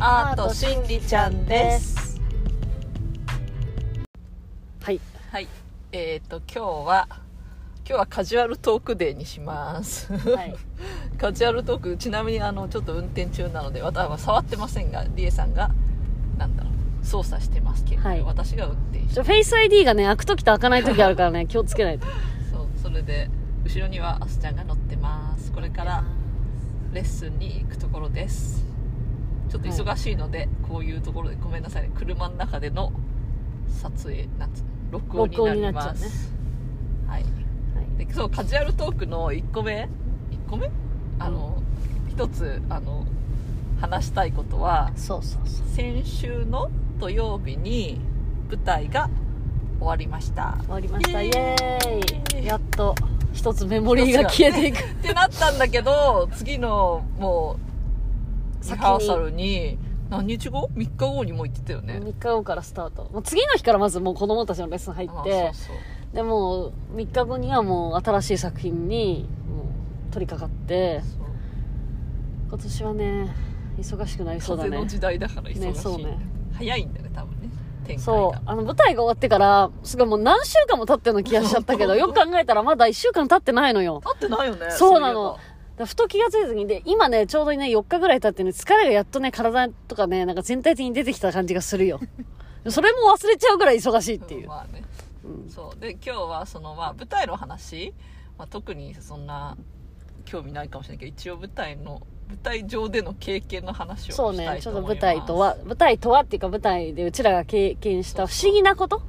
アートしんりちゃんです。はい。はい。えっ、ー、と今日は今日はカジュアルトークデーにします、はい。カジュアルトークちなみにあのちょっと運転中なので私は触ってませんがリエさんがなんだろう操作してますけど、はい。私が運転してフェイス ID がね開く時と開かない時あるからね 気をつけないと。そうそれで後ろにはアスちゃんが乗ってます。これからレッスンに行くところですちょっと忙しいので、こういうところでごめんなさいね。車の中での撮影なんつ録音になります。はい。はい。でそうカジュアルトークの1個目？1個目？あの、一つあの話したいことはそうそうそう。先週の土曜日に舞台が終わりました。終わりました。イイエエーイ。ーイ。やっと一つメモリーが消えていく。ってなったんだけど次のもうリ先にハーサルに何日後 ?3 日後にもう行ってたよね。3日後からスタート。もう次の日からまずもう子供たちのレッスン入あってでも3日後にはもう新しい作品にもう取り掛かって今年はね忙しくなりそうだね。風の時代だから忙しい、ねそうね。早いんだよね多分ねそう。あの舞台が終わってからすごいもう何週間も経ってるような気がしちゃったけどよく考えたらまだ1週間経ってないのよ。合ってないよねそうなのだふと気がついた時にで今ねちょうどね4日ぐらい経ってね疲れがやっとね体とかねなんか全体的に出てきた感じがするよ。それも忘れちゃうぐらい忙しいっていう、まあね。うん。そう。で今日はその、まあ、舞台の話、まあ、特にそんな興味ないかもしれないけど一応舞台の舞台上での経験の話をそうね。ちょっと舞台とは舞台とはっていうか舞台でうちらが経験した不思議なこと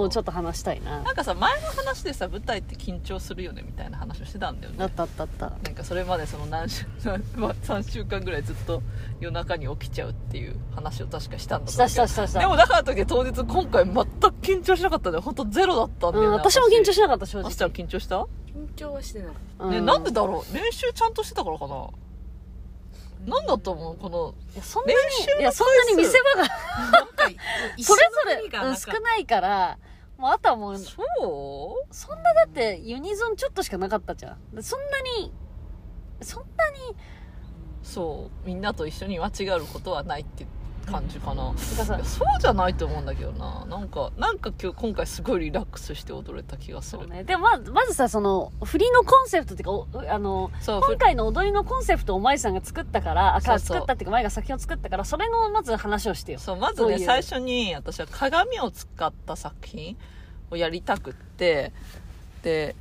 をちょっと話したいななんかさ前の話でさ舞台って緊張するよねみたいな話をしてたんだよね。あったあったあった。なんかそれまでその何週、まあ、3週間ぐらいずっと夜中に起きちゃうっていう話を確かしたんだしたしたしたした。でもだからといって当日今回全く緊張しなかった。んだよ本当ゼロだったんだよね、うん、私も緊張しなかった正直。あすちゃん緊張した、緊張はしてない。うん。ね、なんでだろう？練習ちゃんとしてたからかな？なんだと思うこのいやそんなにいやそんなに見せ場がそれぞれ、うん、少ないからもうあとはもうそう？そんなだってユニゾンちょっとしかなかったじゃん。そんなにそんなにそうみんなと一緒に間違うことはないって感じかな、てかさいやそうじゃないと思うんだけどな。なんかなんか今日今回すごいリラックスして踊れた気がする。ね。でもまずまずさその振りのコンセプトっていうかおあの今回の踊りのコンセプトを舞さんが作ったからあそうそう。作ったっていうか舞が作品を作ったからそれのまず話をしてよ。そうまずね最初に私は鏡を使った作品をやりたくってで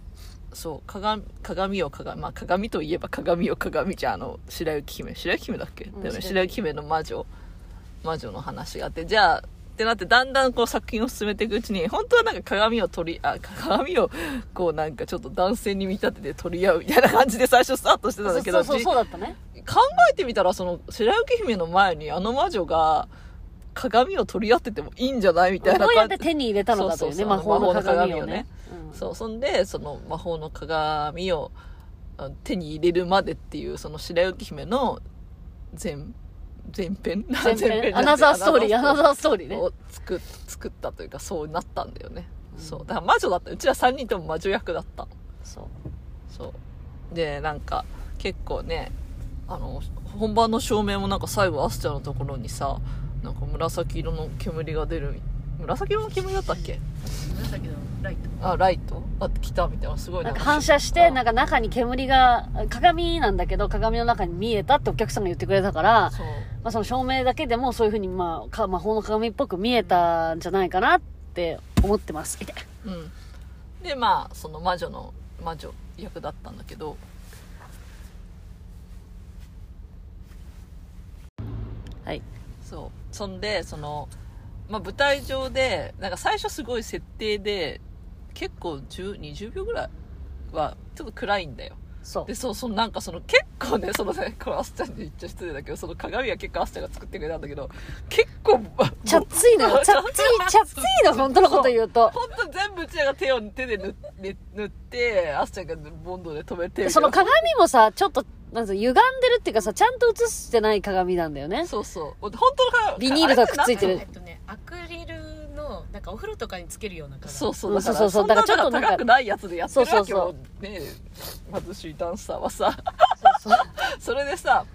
そう鏡鏡を鏡、まあ、鏡といえば鏡を鏡じゃん。あの白雪姫。白雪姫だっけ、うん白雪姫の魔女魔女の話があってじゃあってなってだんだんこう作品を進めていくうちに本当はなんか鏡を取りあ鏡をこうなんかちょっと男性に見立てて取り合うみたいな感じで最初スタートしてたんだけどそうそうだったね。考えてみたらその白雪姫の前にあの魔女が鏡を取り合っててもいいんじゃないみたいなどうやって感じ手に入れたのかというねそうそう魔法のそう魔法の鏡をね。鏡をね。うん。そうそんでその魔法の鏡をあ手に入れるまでっていうその白雪姫の前前編。前編。アナザーストーリーアナザーストーリーね。を作っ作ったというかそうなったんだよね、そう。だから魔女だった。うちら3人とも魔女役だった。そう。そう。でなんか結構ねあの本番の照明もなんか最後アスちゃんのところにさなんか紫色の煙が出る紫色の煙だったっけ？紫のライト。あライト？あ来たみたいなすごいなんか。反射して、なんかか中に煙が、鏡なんだけど、鏡の中に見えたってお客さんが言ってくれたから、そう。まあその照明だけでもそういう風に、まあ、か魔法の鏡っぽく見えたんじゃないかなって思ってます。痛いうん。でまあその魔女の魔女役だったんだけど。はい。そう。そんでその、まあ、舞台上でなんか最初すごい設定で結構10 20秒ぐらいはちょっと暗いんだよそうで。そうそのなんかその結構ねそのねこれアスちゃんに言っちゃ失礼だけどその鏡は結構アスちゃんが作ってくれたんだけど結構ちゃっついのよ。ちゃっつい、ちゃっついの、本当のこと言うと。本当全部うちらが手を手で塗塗ってアスちゃんがボンドで止めてその鏡もさ、ちょっと、なん歪んでるっていうかさ、ちゃんと映してない鏡なんだよね。そうそう本当の鏡ビニールがくっついてるえっとねなんかお風呂とかにつけるような鏡そうそう。うんだからそうそうそう。だからちょっとなんか高くないやつでやってるわけそうそうよね貧しいダンサーはさ。そうそう。それでさ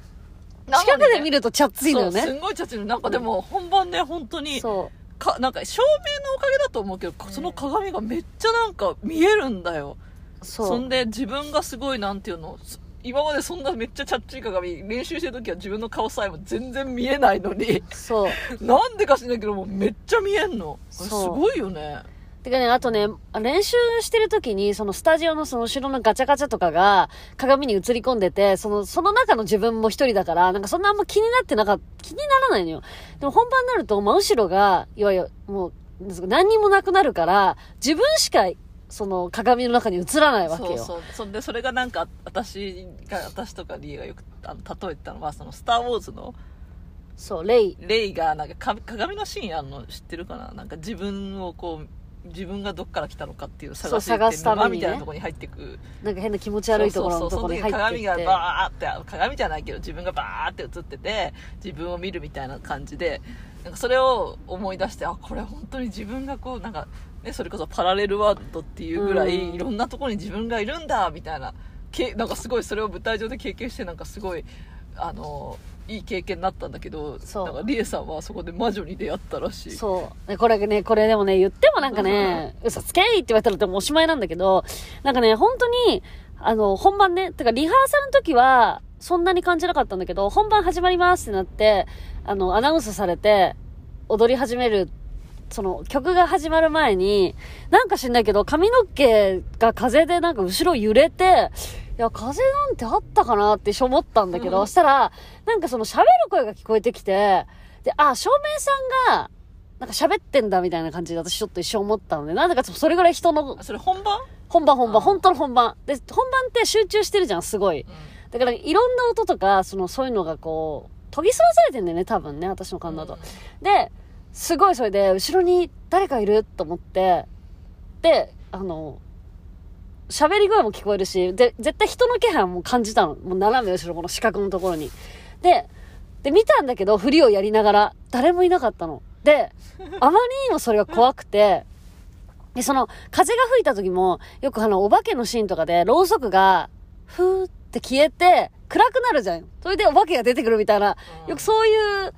近くで見るとチャッツいのよそうすね。んごいチャチのなんかでも本番で本当にそかなんか照明のおかげだと思うけどその鏡がめっちゃなんか見えるんだよ。う。そそうんで自分がすごいなんていうのそ今までそんなめっちゃチャッチい鏡練習してる時は自分の顔さえも全然見えないのにそう。なんでか知んないけどもうめっちゃ見えんのすごいよねてかね、あとね、練習してる時に、そのスタジオのその後ろのガチャガチャとかが鏡に映り込んでて、その、その中の自分も一人だから、なんかそんなあんま気になってなか気にならないのよ。でも本番になると、真後ろが、いわゆる、もう、何にもなくなるから、自分しか、その鏡の中に映らないわけよ。そうそうそんでそれがなんか私が私とかリエがよくあの例えてたのはその「スター・ウォーズ」のそう、レイ。レイがなんかか鏡のシーンあるの知ってるかな？なんか自分をこう自分がどっから来たのかっていう探していってそう探すためにね沼みたいなところに入っていくなんか変な気持ち悪いところのところに入ってそうそう。鏡がバーって鏡じゃないけど自分がバーって映ってて自分を見るみたいな感じでなんかそれを思い出してあこれ本当に自分がこうなんか、ね、それこそパラレルワールドっていうぐらい、うん。いろんなところに自分がいるんだみたいな。けなんかすごいそれを舞台上で経験してなんかすごいあのいい経験になったんだけどそう。なんかリエさんはそこで魔女に出会ったらしい。そう。でこれね、これでもね、言ってもなんかね、嘘つけいって言われたらでもおしまいなんだけど、なんかね、本当に、あの、本番ね、てかリハーサルの時は、そんなに感じなかったんだけど、本番始まりますってなって、あの、アナウンスされて、踊り始める、その、曲が始まる前に、なんか知んないけど、髪の毛が風でなんか後ろ揺れて、いや、風なんてあったかなって一瞬思ったんだけど、うん。そしたら、なんかその喋る声が聞こえてきて、で、あ、照明さんが、なんか喋ってんだみたいな感じで私ちょっと一瞬思ったので、なんでかそれぐらい人のあそれ本番、本番本番、うん本当の本番。で、本番って集中してるじゃん、すごい。だからいろんな音とか、その、そういうのがこう、研ぎ澄まされてんだよね、多分ね、私の感だと。で、すごいそれで、後ろに誰かいると思って、で、あの、喋り声も聞こえるし、で、絶対人の気配も感じたの。もう斜め後ろ、この四角のところに。で、で、見たんだけど、振りをやりながら、誰もいなかったの。で、あまりにもそれが怖くて、で、その、風が吹いた時も、よくあの、お化けのシーンとかで、ろうそくが、ふーって消えて、暗くなるじゃん。それでお化けが出てくるみたいな、よくそういう、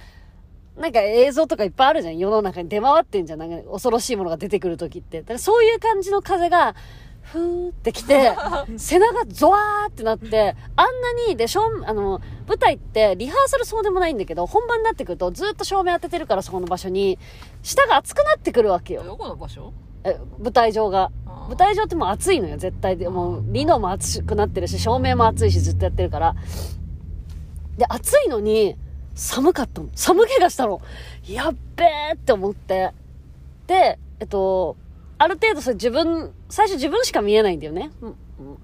なんか映像とかいっぱいあるじゃん。世の中に出回ってんじゃん。なんか恐ろしいものが出てくる時って。だからそういう感じの風が、ふーってきて、背中ゾワーってなって、あんなに、で、正あの、舞台ってリハーサルそうでもないんだけど、本番になってくるとずっと照明当ててるからそこの場所に、下が熱くなってくるわけよ。どこの場所？え舞台上が。舞台上ってもう暑いのよ、絶対で。もう、リノも暑くなってるし、照明も暑いし、ずっとやってるから。で、暑いのに、寒かったの。寒気がしたの。やっべーって思って。で、えっと、ある程度それ自分、最初自分しか見えないんだよね。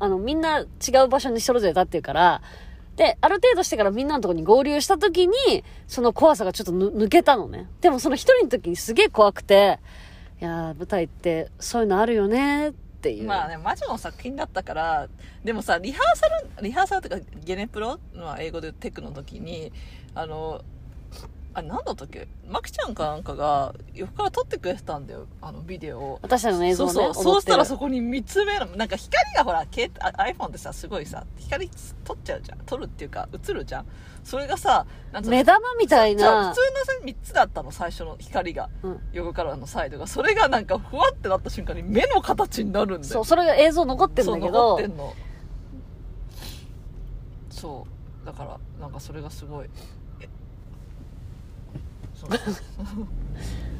あの、みんな違う場所にそれぞれ立ってるから。で、ある程度してからみんなのところに合流した時に、その怖さがちょっと抜けたのね。でもその一人の時にすげえ怖くて、いやー、舞台ってそういうのあるよねっていう。まあね魔女の作品だったからでもさリハーサルリハーサルっていうかゲネプロの英語でテクの時にあのあれ何だったっけ？マキちゃんかなんかが横から撮ってくれてたんだよ。あのビデオを。私たちの映像ね。そうそう。そうしたらそこ。こに見つめるなんか光がほら iPhone ってさすごいさ光撮っちゃうじゃん。撮るっていうか映るじゃん。それがさ目玉みたいな。普。通のさ3つだったの最初の光が。うん。横からのサイドが。それがなんかふわってなった瞬間に目の形になるんだよ。そう、それが映像残ってるんだけど。って、んの。そう。だからなんかそれがすごい。え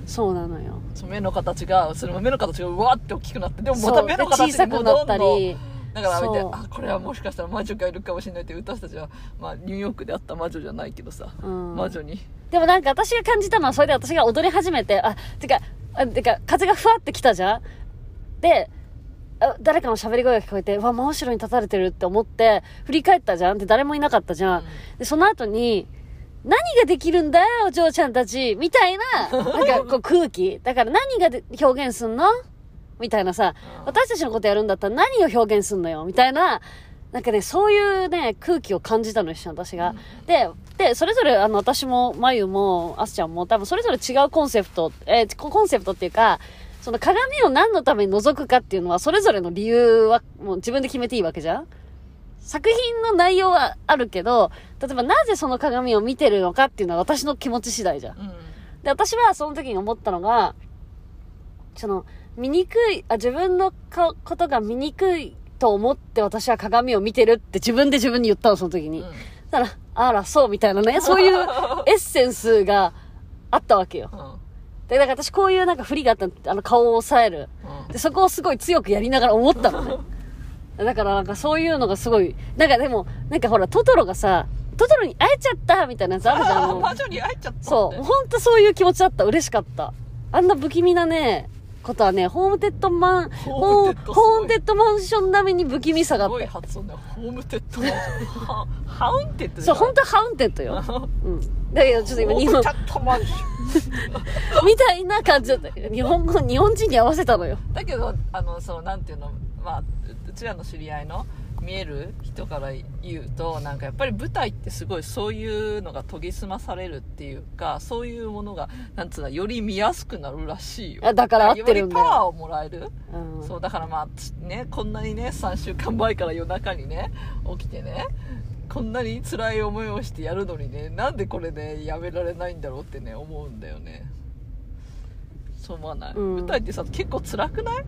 そうなの。よ。そう目の形がそれも目の形がうわって大きくなってでもまた目ので小さ形に戻くなったり。だから見てあこれはもしかしたら魔女がいるかもしれないって私たちは、まあ、ニューヨークであった魔女じゃないけどさ、うん。魔女に。でもなんか私が感じたのは、それで私が踊り始めて、あ、てか、あてか、風がふわってきたじゃん?で、あ誰かの喋り声が聞こえて、うわ、真後ろに立たれてるって思って、振り返ったじゃん?で、誰もいなかったじゃん。で、その後に、何ができるんだよ、お嬢ちゃんたちみたいな、なんかこう空気。だから何がで表現すんの？みたいなさ、私たちのことやるんだったら何を表現すんのよ？みたいな、なんかね、そういうね、空気を感じたの一私が。で、で、それぞれ、あの、私も、まゆも、あすちゃんも、多分それぞれ違うコンセプト、えーココンセプトっていうか、その鏡を何のために覗くかっていうのは、それぞれの理由は、もう自分で決めていいわけじゃん？作品の内容はあるけど、例えばなぜその鏡を見てるのかっていうのは私の気持ち次第じゃん。うんで、私はその時に思ったのが、その、醜い、あ、自分のかことが醜いと思って私は鏡を見てるって自分で自分に言ったの、その時に。うんだから、あら、そうみたいなね、そういうエッセンスがあったわけよ。うんで、だから私こういうなんか振りがあったのあの顔を押さえる。うんで、そこをすごい強くやりながら思ったのね。だからなんかそういうのがすごい、なんかでも、なんかほら、トトロがさ、トトロに会えちゃったみたいなやつあるじゃん。魔女に会えちゃったってそう、ほんとそういう気持ちだった。嬉しかった。あんな不気味なね、ことはね、ホーンテッドマン、ホーンテッドすごいホーンテッドマンション並みに不気味さがあすごい。発音だよホーンテッドハハウンテッドそう、本当はハウンテッドよ。うん。だけどちょっと今日本ホーンテ、ッドマンションみたいな感じだった。日本語、日本人に合わせたのよ。だけどあのそのなんていうの？まあううちらの知り合いの見える人から言うとなんかやっぱり舞台ってすごいそういうのが研ぎ澄まされるっていうかそういうものがなんつうのより見やすくなるらしいよ。あだから合ってるよよりパワーをもらえる、うん。そうだからまあつねこんなにね3週間前から夜中にね起きてねこんなに辛い思いをしてやるのにねなんでこれねやめられないんだろうってね思うんだよね。そう思わない、うん。舞台ってさ結構辛くない？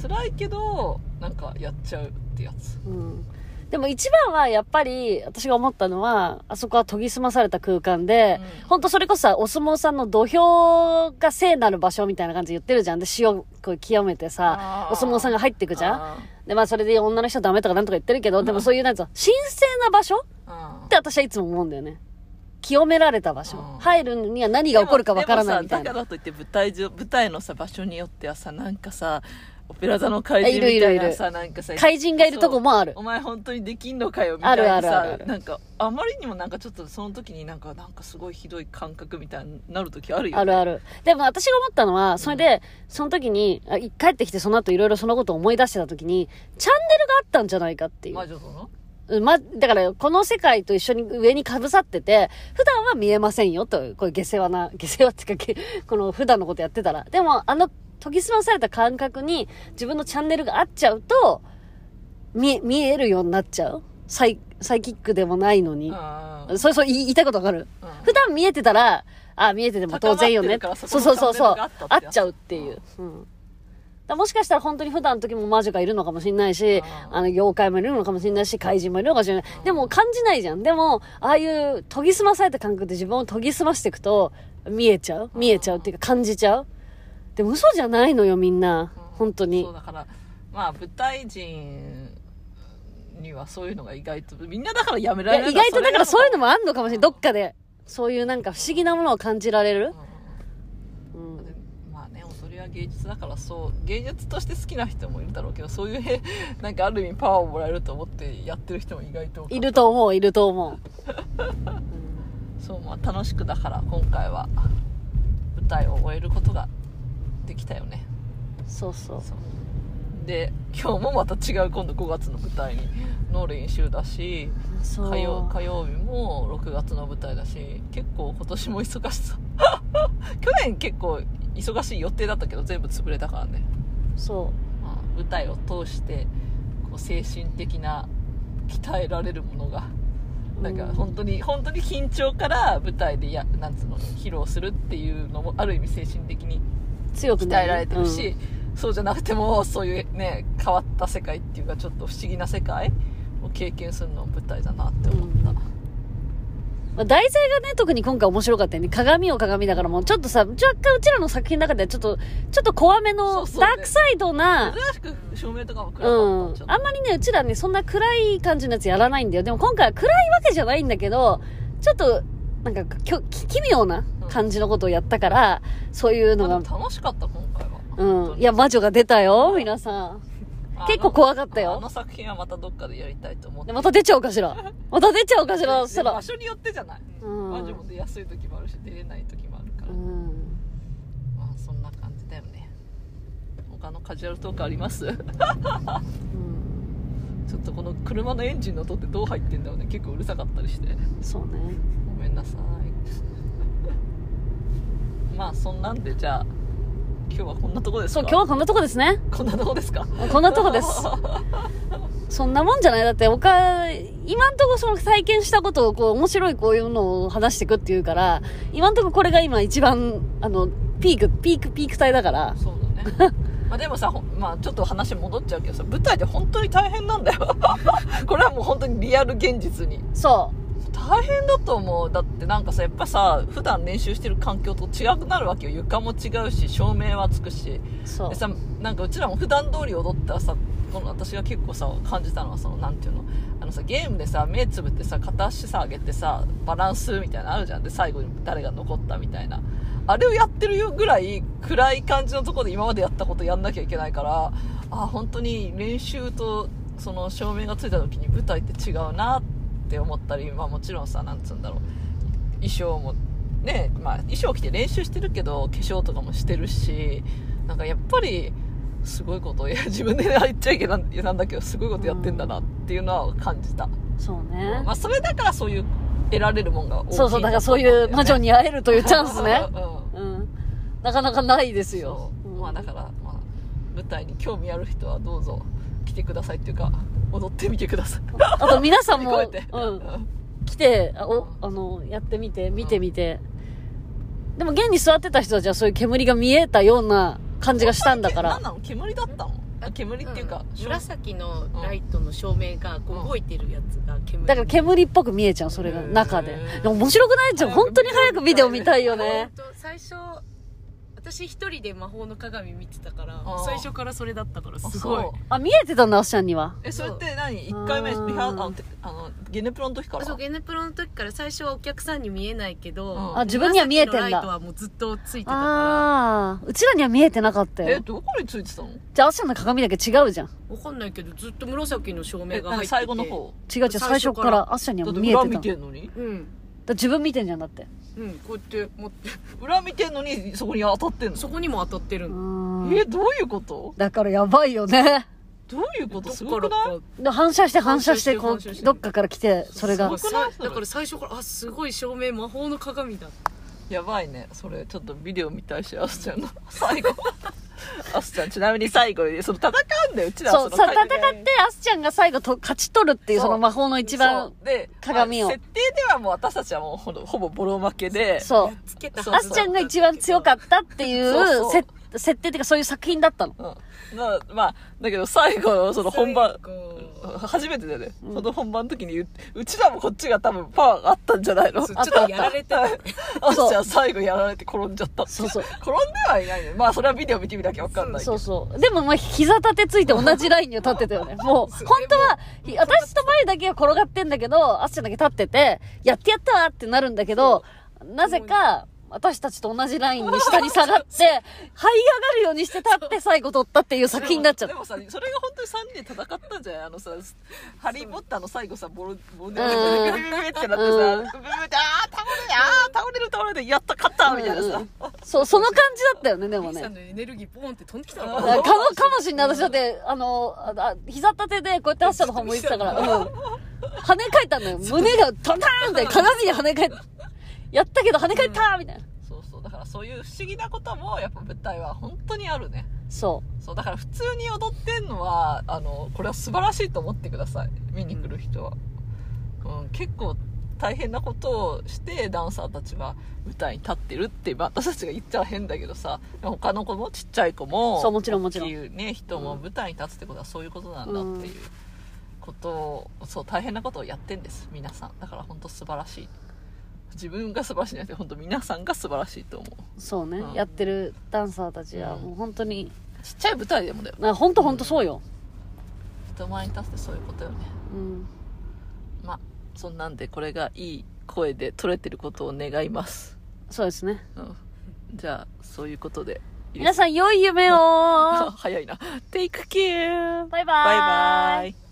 辛いけどなんかやっちゃうってやつ。うん。でも一番はやっぱり私が思ったのは、あそこは研ぎ澄まされた空間で、うん。ほんとそれこそさ、お相撲さんの土俵が聖なる場所みたいな感じで言ってるじゃん。で、塩をこう清めてさお相撲さんが入ってくじゃん。あで、まあそれで女の人ダメとかなんとか言ってるけど、でもそういうなんつうの、神聖な場所ーって私はいつも思うんだよね。清められた場所。うん。入るには何が起こるかわからないみたいな。だからといって舞台上舞台のさ場所によってはさなんかさオペラ座の怪人みたいいるいる。いなさなんかさ怪人がいるとこもある。お前本当にできんのかよみたいなさあるあるある。なんかあまりにもなんかちょっとその時になんかなんかすごいひどい感覚みたいになる時あるよ、ね、あるある。でも私が思ったのは、それで、その時に、あ帰ってきてその後いろいろそのことを思い出してた時に、チャンネルがあったんじゃないかっていう。魔女とのうんま、だから、この世界と一緒に上に被さってて、普段は見えませんよという、これ下世話な、下世話っていうか、けこの普段のことやってたら。でも、あの、研ぎ澄まされた感覚に自分のチャンネルが合っちゃうと、見え、見えるようになっちゃう？サイ、サイキックでもないのに。うんそうそう、言いたいことわかる、うん普段見えてたら、あ、見えてても当然よね。そうそうそうそう。合っちゃうっていう。うん。だもしかしたら本当に普段の時も魔女がいるのかもしれないし、うんあの、妖怪もいるのかもしれないし、怪人もいるのかもしれない。でも感じないじゃん。でも、ああいう研ぎ澄まされた感覚で自分を研ぎ澄ましていくと、見えちゃう？見えちゃうっていうか感じちゃう？でも嘘じゃないのよ、みんな。本当にそう。だからまあ舞台人にはそういうのが意外とみんなだからやめられない意外とだからそういうのももあんのかもしれない。どっかで。そういうなんか不思議なものを感じられる。うん。まあねそれは芸術だからそう芸術として好きな人もいるだろうけどそういうへ なんかある意味パワーをもらえると思ってやってる人も意外といると思う、いると思う。そうまあ楽しくだから今回は舞台を終えることができたよね。そうそう。そう。で今日もまた違う今度5月の舞台にの練習だし。火曜火曜日も6月の舞台だし結構今年も忙しそう。去年結構忙しい予定だったけど全部潰れたからね、そまあ、舞台を通してこう精神的な鍛えられるものが。なんかうん。本当に本当に緊張から舞台でやなんつうの披露するっていうのもある意味精神的にう。強くな鍛えられてるし、そうじゃなくてもそういうね変わった世界っていうかちょっと不思議な世界を経験するのも舞台だなって思った、うんまあ、題材がね、特に今回面白かったよね。鏡を鏡だからもうちょっとさ、若干うちらの作品の中ではちょっと、ちょっと怖めそのダークサイドな、珍しく照明とかも暗うんかったちょっ。とあんまりね、うちらね、そんな暗い感じのやつやらないんだよ。でも今回は暗いわけじゃないんだけど、ちょっと、なんか、きょき奇妙な感じのことをやったから、そういうのが。楽しかった今回は。うん。いや、魔女が出たよ、皆さん。結構怖かったよ。あの作品はまたどっかでやりたいと思って。でまた出ちゃうかしら。また出ちゃうかしら、そら。で場。所によってじゃない、うん。魔女も出やすい時もあるし出れない時もあるから、うん。まあそんな感じだよね。他のカジュアルトークあります？うんちょっとこの車のエンジンの音ってどう入ってんだろうね結構うるさかったりしてそうね。ごめんなさいまあそんなんでじゃあ今日はこんなとこですか？そう、今日はこんなとこですね。こんなとこですか？こんなとこです。そんなもんじゃないだって、おか、今んとこその体験したことを、こう、面白いこういうのを話していくっていうから、今んとここれが今一番、あの、ピーク、ピーク、ピーク帯だから。そうだね まあでもさ、まあ、ちょっと話戻っちゃうけどさ舞台で本当に大変なんだよ。これはもう本当にリアル現実に。そ大変だと思う。だってなんかさやっぱさ普段練習してる環境と違くなるわけよ。床も違うし照明はつくし。う。そう。で。さなんかうちらも普段通り踊ったらさこの私が結構さ感じたのはそのなんていうの？あのさゲームでさ目つぶってさ片足さ上げてさバランスみたいなのあるじゃん。で最後に誰が残ったみたいなあれをやってるぐらい暗い感じのところで今までやったことやんなきゃいけないからあ本当に練習とその照明がついた時に舞台って違うなって思ったり、まあ、もちろんさなんつうんだろう衣装もねまあ衣装着て練習してるけど化粧とかもしてるしなんかやっぱりすごいことをいや 自分で言っちゃいけないなんだけどすごいことやってんだなっていうのは感じた、そうね。まあ、それだからそういう得られるもんが大きいんそうそう、だからそういう魔女に会えるというチャンスね。うんうん。なかなかないですよ。まあだから、まあ、舞台に興味ある人はどうぞ来てくださいっていうか踊ってみてください。あと皆さんも、こうやって。うん。来て、あお、あの、やってみて、見てみて。でも現に座ってた人たちはそういう煙が見えたような感じがしたんだから。何。なの？煙だったの？あ煙っていうか、ん。紫のライトの照明がこう動いてるやつが煙。だから煙っぽく見えちゃう、それが、うん。中で。でも面白くないじゃん。本当に早くビデオ見たいよね。最初私一人で魔法の鏡見てたからあー。最初からそれだったからすごい。そう。あ、見えてたんだ、あっしゃんには？えそれって何？1回目リあーハあのてあのゲネプロの時から？そうゲネプロの時から最初はお客さんに見えないけど、うん。あ自分には見えてんだ。紫のライトはもうずっとついてたかああ、うちらには見えてなかったよ。えどこについてたの？じゃあ、あっしゃんの鏡だけ違うじゃん。らわかんないけどずっと紫の照明えが入ってて。最後の方。違う違う、最初からあっしゃんには見えてた。だって裏見てんのにうん。ら自分見てんじゃん、だって。うんこうやって持って 裏見てんのにそこに当たってんの？そこにも当たってるえどういうこと？だからやばいよね。どういうこと？どすごくない？反射して反射して、こう、どっかから来て、それが。す。ごくない？それ。だから最初からあすごい照明魔法の鏡だ。やばいね。それちょっとビデオ見たいしアスちゃんの。最後 アスちゃんちなみに最後にその戦うんだようちらはそう、戦って、アスちゃんが最後と勝ち取るっていう、その魔法の一番鏡を。まあ設定ではもう私たちはもうほぼほぼボロ負けでそう。アスちゃんが一番強かったっていう設定っていうかそういう作品だったの。うん、まあまあだけど最後のその本番初めてだよね、その本番の時に言ううちらもこっちが多分パワーがあったんじゃないの？ちょっとやられてた。アスちゃん最後やられて転んじゃった。そうそう。転んではいないねまあそれはビデオ見てみなきゃ分かんないけど。そうそう。でもまあ膝立てついて同じラインには立ってたよね。もう、本当は、ひ私と前だけは転がってんだけど、アスちゃんだけ立ってて、やってやったわってなるんだけど、なぜか、私たちと同じラインに下に下がって、這い上がるようにして立って最後取ったっていう作品になっちゃったで。もさそれが本当に3人で戦ったんじゃない？あのさ「ハリー・ポッター」の最後さボロボロでうんビビビビってなってさうんビビビビってあー倒れるあー倒れる倒れるやった勝ったみたいなさ、そう、その感じだったよね、でもねエネルギーポンって飛んできたのうんかも、かもしんない。私だって、あの、膝立てでこうやってアッシャーの方向いてたから、うん。跳ね返ったんだよ。胸がトンターンって鏡で跳ね返った。やったけど跳ね返ったみたいな。そうそう。だからそういう不思議なこともやっぱ舞台は本当にあるね。そそう。だから普通に踊ってんのはあのこれは素晴らしいと思ってください。見に来る人は、うん。結構大変なことをしてダンサーたちは舞台に立ってるって、まあ、私たちが言っちゃ変だけどさ他の子もちっちゃい子もそうもちろんもちろん。ね人も舞台に立つってことはそういうことなんだっていうことを、そう大変なことをやってんです。皆さん。だから本当素晴らしい 自分が素晴らしいんじゃなくて本当皆さんが素晴らしいと思うう。そうね。うんやってるダンサーたちはうんもう本当に、ちっちゃい舞台でもだよな本当本当そうよ。人前に立つってそういうことよねうん。まあそんなんでこれがいい声で撮れてることを願います、そうですね。うん、じゃあそういうことでいいです皆さん良い夢を 早いな Take care! バイバーイバイバイ